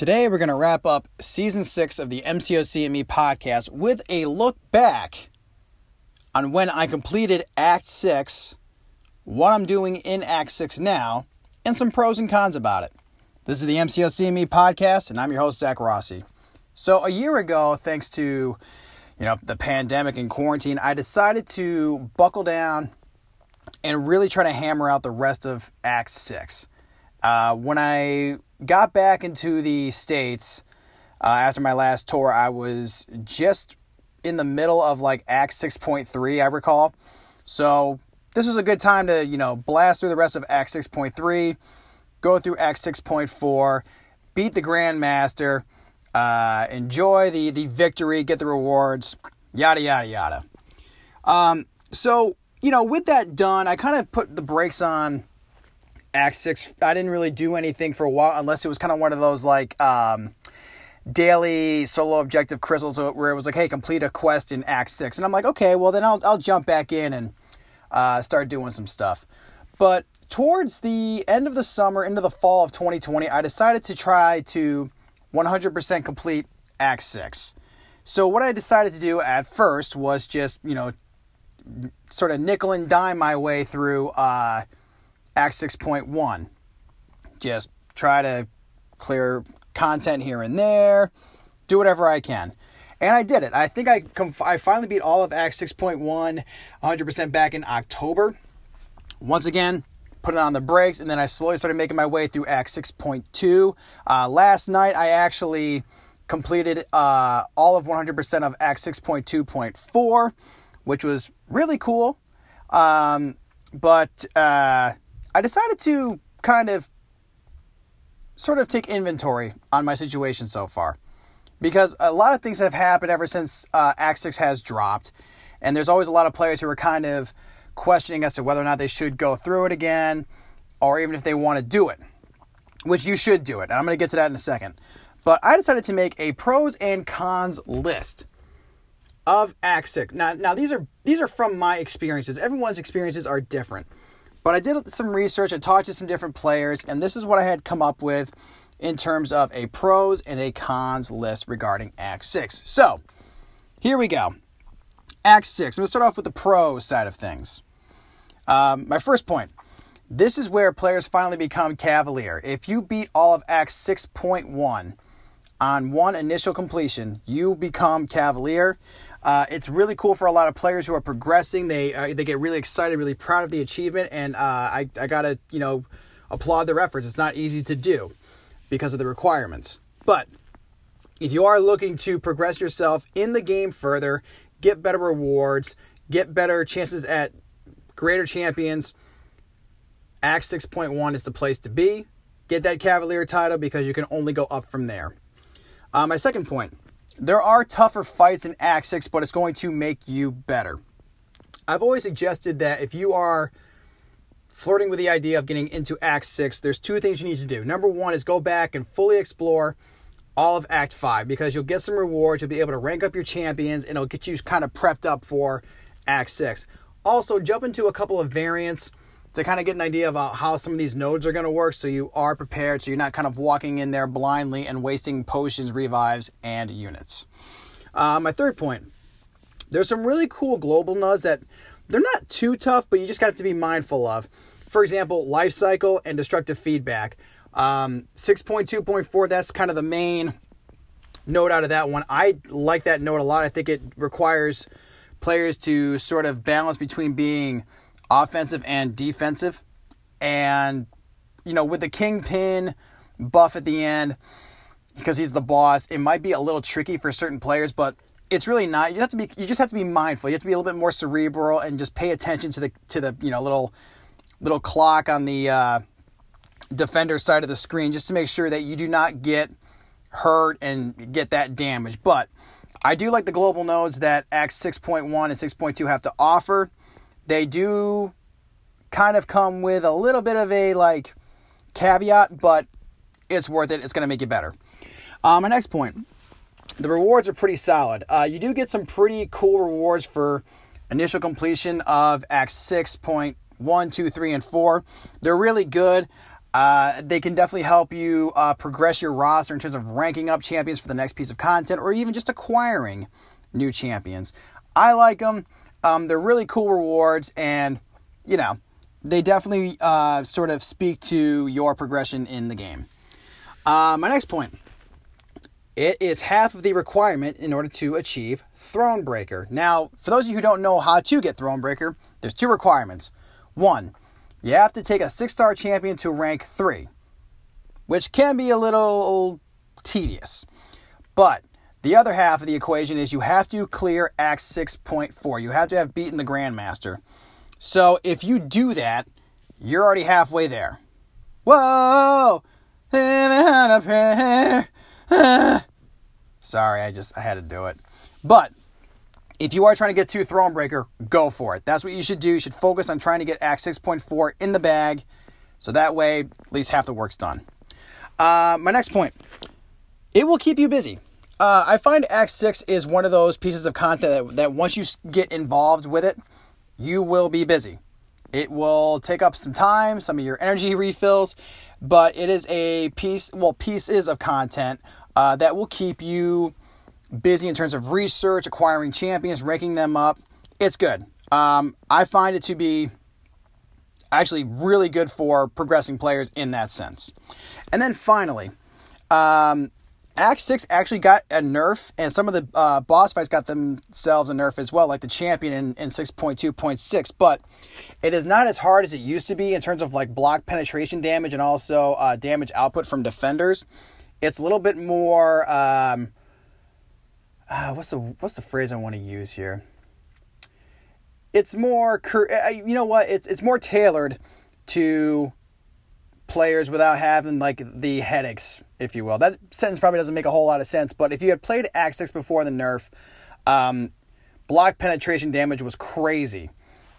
Today, we're going to wrap up season six of the MCOC and podcast with a look back on when I completed Act Six, what I'm doing in Act Six now, and some pros and cons about it. This is the MCOC and podcast, and I'm your host, Zach Rossi. So, a year ago, thanks to you know the pandemic and quarantine, I decided to buckle down and really try to hammer out the rest of Act Six. Uh, when I got back into the States uh, after my last tour, I was just in the middle of like Act 6.3, I recall. So this was a good time to, you know, blast through the rest of Act 6.3, go through Act 6.4, beat the Grandmaster, uh, enjoy the, the victory, get the rewards, yada, yada, yada. Um, so, you know, with that done, I kind of put the brakes on Act Six, I didn't really do anything for a while unless it was kind of one of those like um, daily solo objective crystals where it was like, hey, complete a quest in Act Six, and I'm like, okay, well then I'll I'll jump back in and uh, start doing some stuff. But towards the end of the summer, into the fall of 2020, I decided to try to 100% complete Act Six. So what I decided to do at first was just you know sort of nickel and dime my way through. Uh, Act 6.1. Just try to clear content here and there, do whatever I can. And I did it. I think I I finally beat all of Act 6.1 100% back in October. Once again, put it on the brakes, and then I slowly started making my way through Act 6.2. Uh, last night, I actually completed uh, all of 100% of Act 6.2.4, which was really cool. Um, but uh, I decided to kind of sort of take inventory on my situation so far because a lot of things have happened ever since uh, Act 6 has dropped, and there's always a lot of players who are kind of questioning as to whether or not they should go through it again or even if they want to do it, which you should do it. And I'm going to get to that in a second. But I decided to make a pros and cons list of Act 6. Now, now these are these are from my experiences. Everyone's experiences are different. But I did some research, I talked to some different players, and this is what I had come up with in terms of a pros and a cons list regarding Act 6. So, here we go. Act 6. I'm going to start off with the pro side of things. Um, my first point this is where players finally become Cavalier. If you beat all of Act 6.1 on one initial completion, you become Cavalier. Uh, it's really cool for a lot of players who are progressing. They uh, they get really excited, really proud of the achievement, and uh, I I gotta you know applaud their efforts. It's not easy to do because of the requirements, but if you are looking to progress yourself in the game further, get better rewards, get better chances at greater champions, Act 6.1 is the place to be. Get that Cavalier title because you can only go up from there. Uh, my second point there are tougher fights in Act 6, but it's going to make you better. I've always suggested that if you are flirting with the idea of getting into Act 6, there's two things you need to do. Number one is go back and fully explore all of Act 5 because you'll get some rewards, you'll be able to rank up your champions, and it'll get you kind of prepped up for Act 6. Also, jump into a couple of variants to kind of get an idea about how some of these nodes are going to work so you are prepared so you're not kind of walking in there blindly and wasting potions, revives, and units. Uh, my third point there's some really cool global nodes that they're not too tough, but you just got to be mindful of. For example, life cycle and destructive feedback. Um, 6.2.4, that's kind of the main node out of that one. I like that node a lot. I think it requires players to sort of balance between being offensive and defensive. And, you know, with the kingpin buff at the end, because he's the boss, it might be a little tricky for certain players, but it's really not. You have to be you just have to be mindful. You have to be a little bit more cerebral and just pay attention to the to the, you know, little little clock on the uh, defender side of the screen just to make sure that you do not get hurt and get that damage. But I do like the global nodes that Act 6.1 and 6.2 have to offer. They do kind of come with a little bit of a like caveat, but it's worth it. It's going to make you better. Um, my next point the rewards are pretty solid. Uh, you do get some pretty cool rewards for initial completion of Act 6.1, 2, 3, and 4. They're really good. Uh, they can definitely help you uh, progress your roster in terms of ranking up champions for the next piece of content or even just acquiring new champions. I like them. Um, they're really cool rewards, and you know, they definitely uh, sort of speak to your progression in the game. Uh, my next point it is half of the requirement in order to achieve Thronebreaker. Now, for those of you who don't know how to get Thronebreaker, there's two requirements. One, you have to take a six star champion to rank three, which can be a little tedious. But the other half of the equation is you have to clear Act 6.4. You have to have beaten the Grandmaster. So if you do that, you're already halfway there. Whoa! Sorry, I just I had to do it. But if you are trying to get to Thronebreaker, go for it. That's what you should do. You should focus on trying to get Act 6.4 in the bag, so that way at least half the work's done. Uh, my next point it will keep you busy. Uh, I find Act 6 is one of those pieces of content that, that once you get involved with it, you will be busy. It will take up some time, some of your energy refills, but it is a piece, well, pieces of content uh, that will keep you busy in terms of research, acquiring champions, ranking them up. It's good. Um, I find it to be actually really good for progressing players in that sense. And then finally, um, Act 6 actually got a nerf, and some of the uh, boss fights got themselves a nerf as well, like the champion in, in 6.2.6. But it is not as hard as it used to be in terms of like block penetration damage and also uh, damage output from defenders. It's a little bit more. Um, uh, what's the what's the phrase I want to use here? It's more, uh, you know what? It's it's more tailored to players without having like the headaches, if you will. That sentence probably doesn't make a whole lot of sense, but if you had played 6 before the nerf, um, block penetration damage was crazy.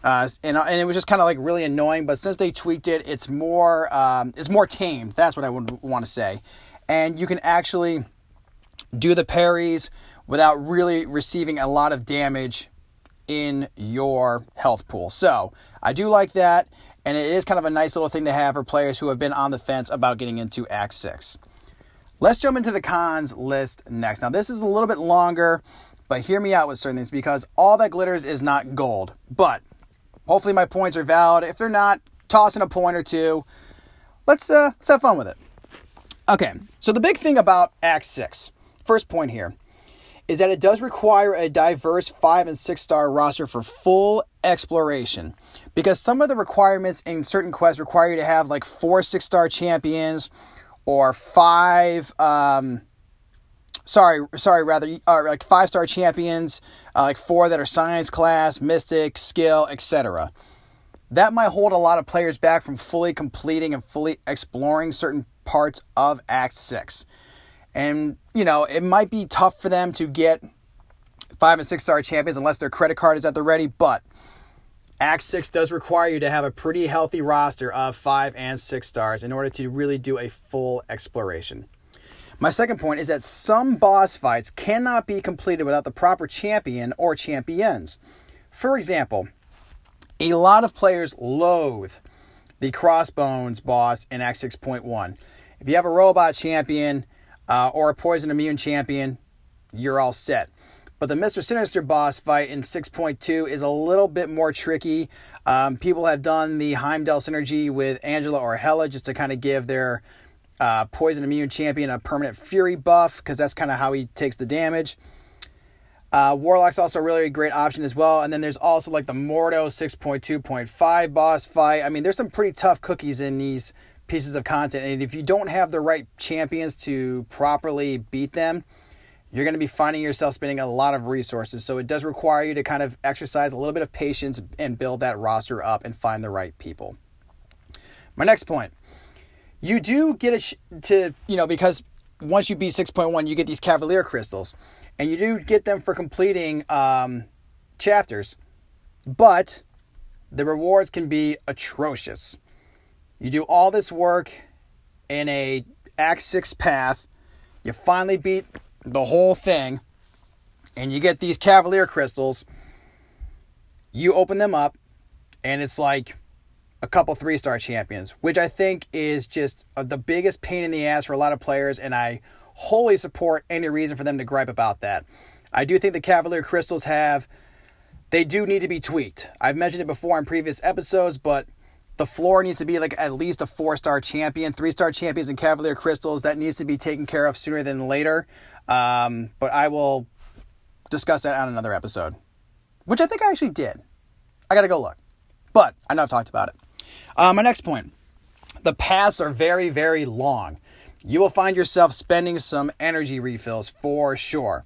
Uh, and, and it was just kind of like really annoying. But since they tweaked it, it's more um, it's more tamed. That's what I would want to say. And you can actually do the parries without really receiving a lot of damage in your health pool. So I do like that, and it is kind of a nice little thing to have for players who have been on the fence about getting into Act 6. Let's jump into the cons list next. Now, this is a little bit longer, but hear me out with certain things because all that glitters is not gold. But hopefully, my points are valid. If they're not, toss in a point or two. Let's, uh, let's have fun with it. Okay, so the big thing about Act 6, first point here, is that it does require a diverse five and six star roster for full exploration. Because some of the requirements in certain quests require you to have like four six star champions or five. Um, sorry, sorry, rather, uh, like five star champions, uh, like four that are science class, mystic, skill, etc. That might hold a lot of players back from fully completing and fully exploring certain parts of Act 6. And, you know, it might be tough for them to get five and six star champions unless their credit card is at the ready, but Act 6 does require you to have a pretty healthy roster of five and six stars in order to really do a full exploration. My second point is that some boss fights cannot be completed without the proper champion or champions. For example, a lot of players loathe the Crossbones boss in Act 6.1. If you have a robot champion, uh, or a poison immune champion, you're all set. But the Mr. Sinister boss fight in 6.2 is a little bit more tricky. Um, people have done the Heimdall synergy with Angela or Hela just to kind of give their uh, poison immune champion a permanent fury buff because that's kind of how he takes the damage. Uh, Warlock's also a really great option as well. And then there's also like the Mordo 6.2.5 boss fight. I mean, there's some pretty tough cookies in these pieces of content. And if you don't have the right champions to properly beat them, you're going to be finding yourself spending a lot of resources. So it does require you to kind of exercise a little bit of patience and build that roster up and find the right people. My next point you do get it to, you know, because once you beat 6.1, you get these Cavalier crystals, and you do get them for completing um, chapters, but the rewards can be atrocious. You do all this work in a Act 6 path. You finally beat the whole thing. And you get these Cavalier crystals. You open them up. And it's like a couple three star champions, which I think is just uh, the biggest pain in the ass for a lot of players, and I wholly support any reason for them to gripe about that. I do think the Cavalier Crystals have, they do need to be tweaked. I've mentioned it before in previous episodes, but the floor needs to be like at least a four star champion, three star champions and Cavalier Crystals. That needs to be taken care of sooner than later. Um, but I will discuss that on another episode, which I think I actually did. I got to go look. But I know I've talked about it. Uh, my next point the paths are very, very long. You will find yourself spending some energy refills for sure.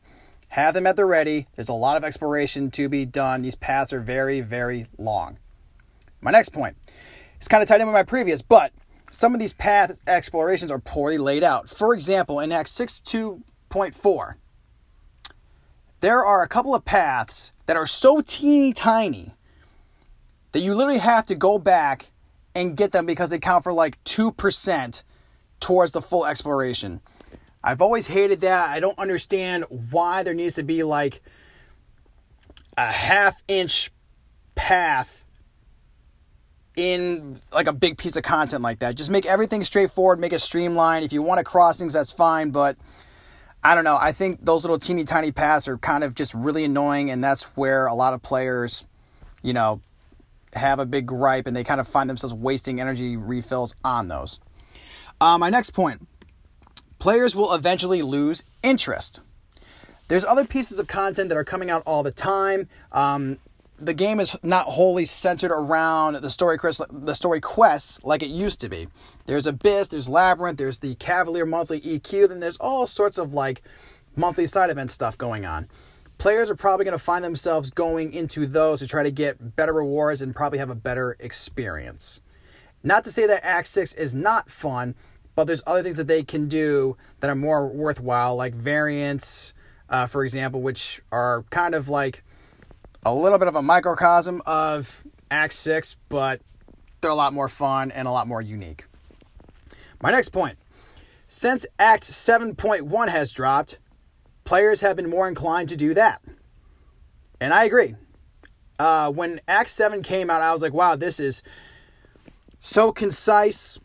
Have them at the ready. There's a lot of exploration to be done. These paths are very, very long. My next point is kind of tied in with my previous, but some of these path explorations are poorly laid out. For example, in Act 6.2.4, there are a couple of paths that are so teeny tiny that you literally have to go back and get them because they count for like 2% towards the full exploration. I've always hated that. I don't understand why there needs to be like a half inch path in like a big piece of content like that. Just make everything straightforward, make it streamlined. If you want to crossings, that's fine, but I don't know. I think those little teeny tiny paths are kind of just really annoying, and that's where a lot of players, you know, have a big gripe and they kind of find themselves wasting energy refills on those. Uh, my next point players will eventually lose interest. There's other pieces of content that are coming out all the time. Um, the game is not wholly centered around the story the story quests like it used to be. There's Abyss, there's Labyrinth, there's the Cavalier Monthly EQ, then there's all sorts of like monthly side event stuff going on players are probably going to find themselves going into those to try to get better rewards and probably have a better experience. Not to say that Act 6 is not fun, but there's other things that they can do that are more worthwhile, like variants, uh, for example, which are kind of like a little bit of a microcosm of Act 6, but they're a lot more fun and a lot more unique. My next point since Act 7.1 has dropped, players have been more inclined to do that. And I agree. Uh, when Act 7 came out, I was like, wow, this is so concise.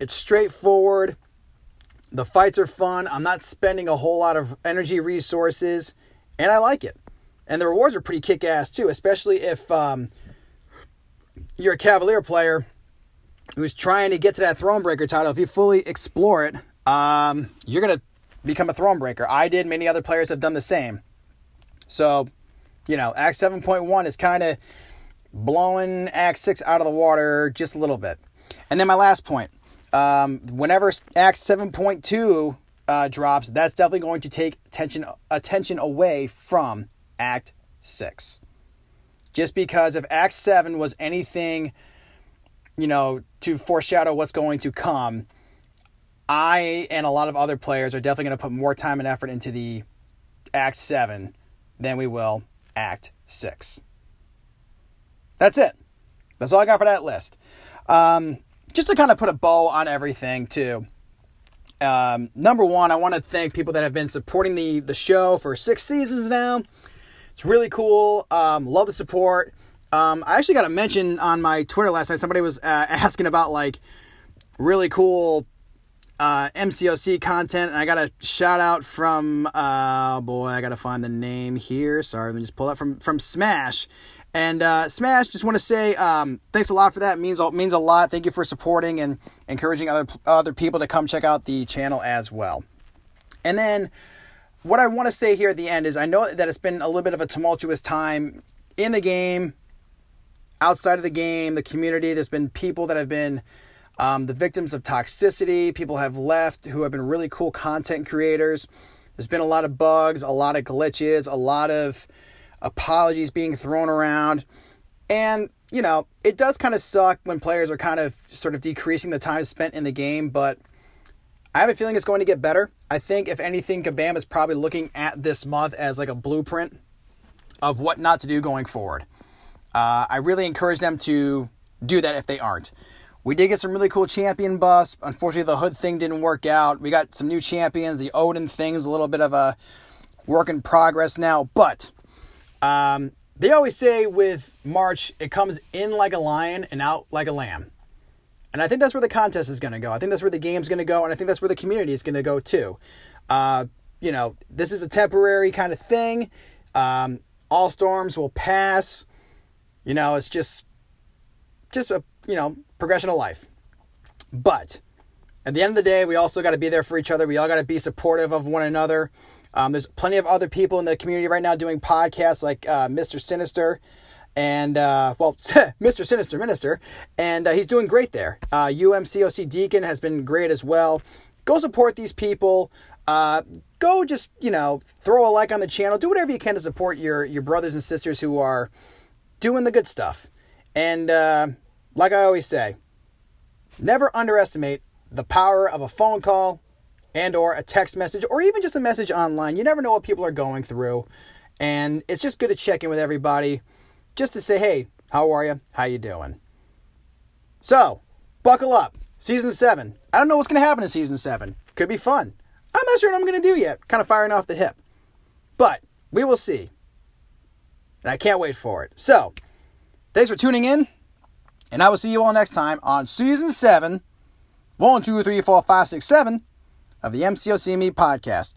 It's straightforward. The fights are fun. I'm not spending a whole lot of energy resources, and I like it. And the rewards are pretty kick ass too, especially if um, you're a Cavalier player who's trying to get to that Thronebreaker title. If you fully explore it, um, you're going to become a Thronebreaker. I did, many other players have done the same. So, you know, Act 7.1 is kind of blowing Act 6 out of the water just a little bit. And then my last point um, whenever Act 7.2 uh, drops, that's definitely going to take attention, attention away from Act 6. Just because if Act 7 was anything, you know, to foreshadow what's going to come, I and a lot of other players are definitely going to put more time and effort into the Act 7 than we will Act 6. That's it. That's all I got for that list. Um, just to kind of put a bow on everything, too. Um, number one, I want to thank people that have been supporting the, the show for six seasons now. It's really cool. Um, love the support. Um, I actually got a mention on my Twitter last night. Somebody was uh, asking about like really cool uh, MCOC content. And I got a shout out from, uh, boy, I got to find the name here. Sorry, let me just pull that from, from Smash. And uh, Smash, just want to say um, thanks a lot for that. It means means a lot. Thank you for supporting and encouraging other other people to come check out the channel as well. And then what I want to say here at the end is I know that it's been a little bit of a tumultuous time in the game, outside of the game, the community. There's been people that have been um, the victims of toxicity, people have left who have been really cool content creators. There's been a lot of bugs, a lot of glitches, a lot of apologies being thrown around. And, you know, it does kind of suck when players are kind of sort of decreasing the time spent in the game, but I have a feeling it's going to get better. I think, if anything, Kabam is probably looking at this month as like a blueprint of what not to do going forward. Uh, I really encourage them to do that if they aren't. We did get some really cool champion buffs. Unfortunately, the hood thing didn't work out. We got some new champions. The Odin thing is a little bit of a work in progress now, but um, they always say with March, it comes in like a lion and out like a lamb. And I think that's where the contest is going to go. I think that's where the game's going to go. And I think that's where the community is going to go too. Uh, you know, this is a temporary kind of thing. Um, all storms will pass. You know, it's just, just a, you know, progression of life. But at the end of the day, we also got to be there for each other. We all got to be supportive of one another. Um, there's plenty of other people in the community right now doing podcasts like uh, Mr. Sinister and, uh, well, Mr. Sinister Minister, and uh, he's doing great there. UMCOC uh, Deacon has been great as well. Go support these people. Uh, go just, you know, throw a like on the channel. Do whatever you can to support your, your brothers and sisters who are doing the good stuff. And uh, like I always say, never underestimate the power of a phone call and or a text message or even just a message online. You never know what people are going through. And it's just good to check in with everybody just to say, "Hey, how are you? How you doing?" So, buckle up. Season 7. I don't know what's going to happen in season 7. Could be fun. I'm not sure what I'm going to do yet. Kind of firing off the hip. But we will see. And I can't wait for it. So, thanks for tuning in. And I will see you all next time on season 7. 1, 2, 3, 4, 5, 6, 7 of the MCOCME podcast.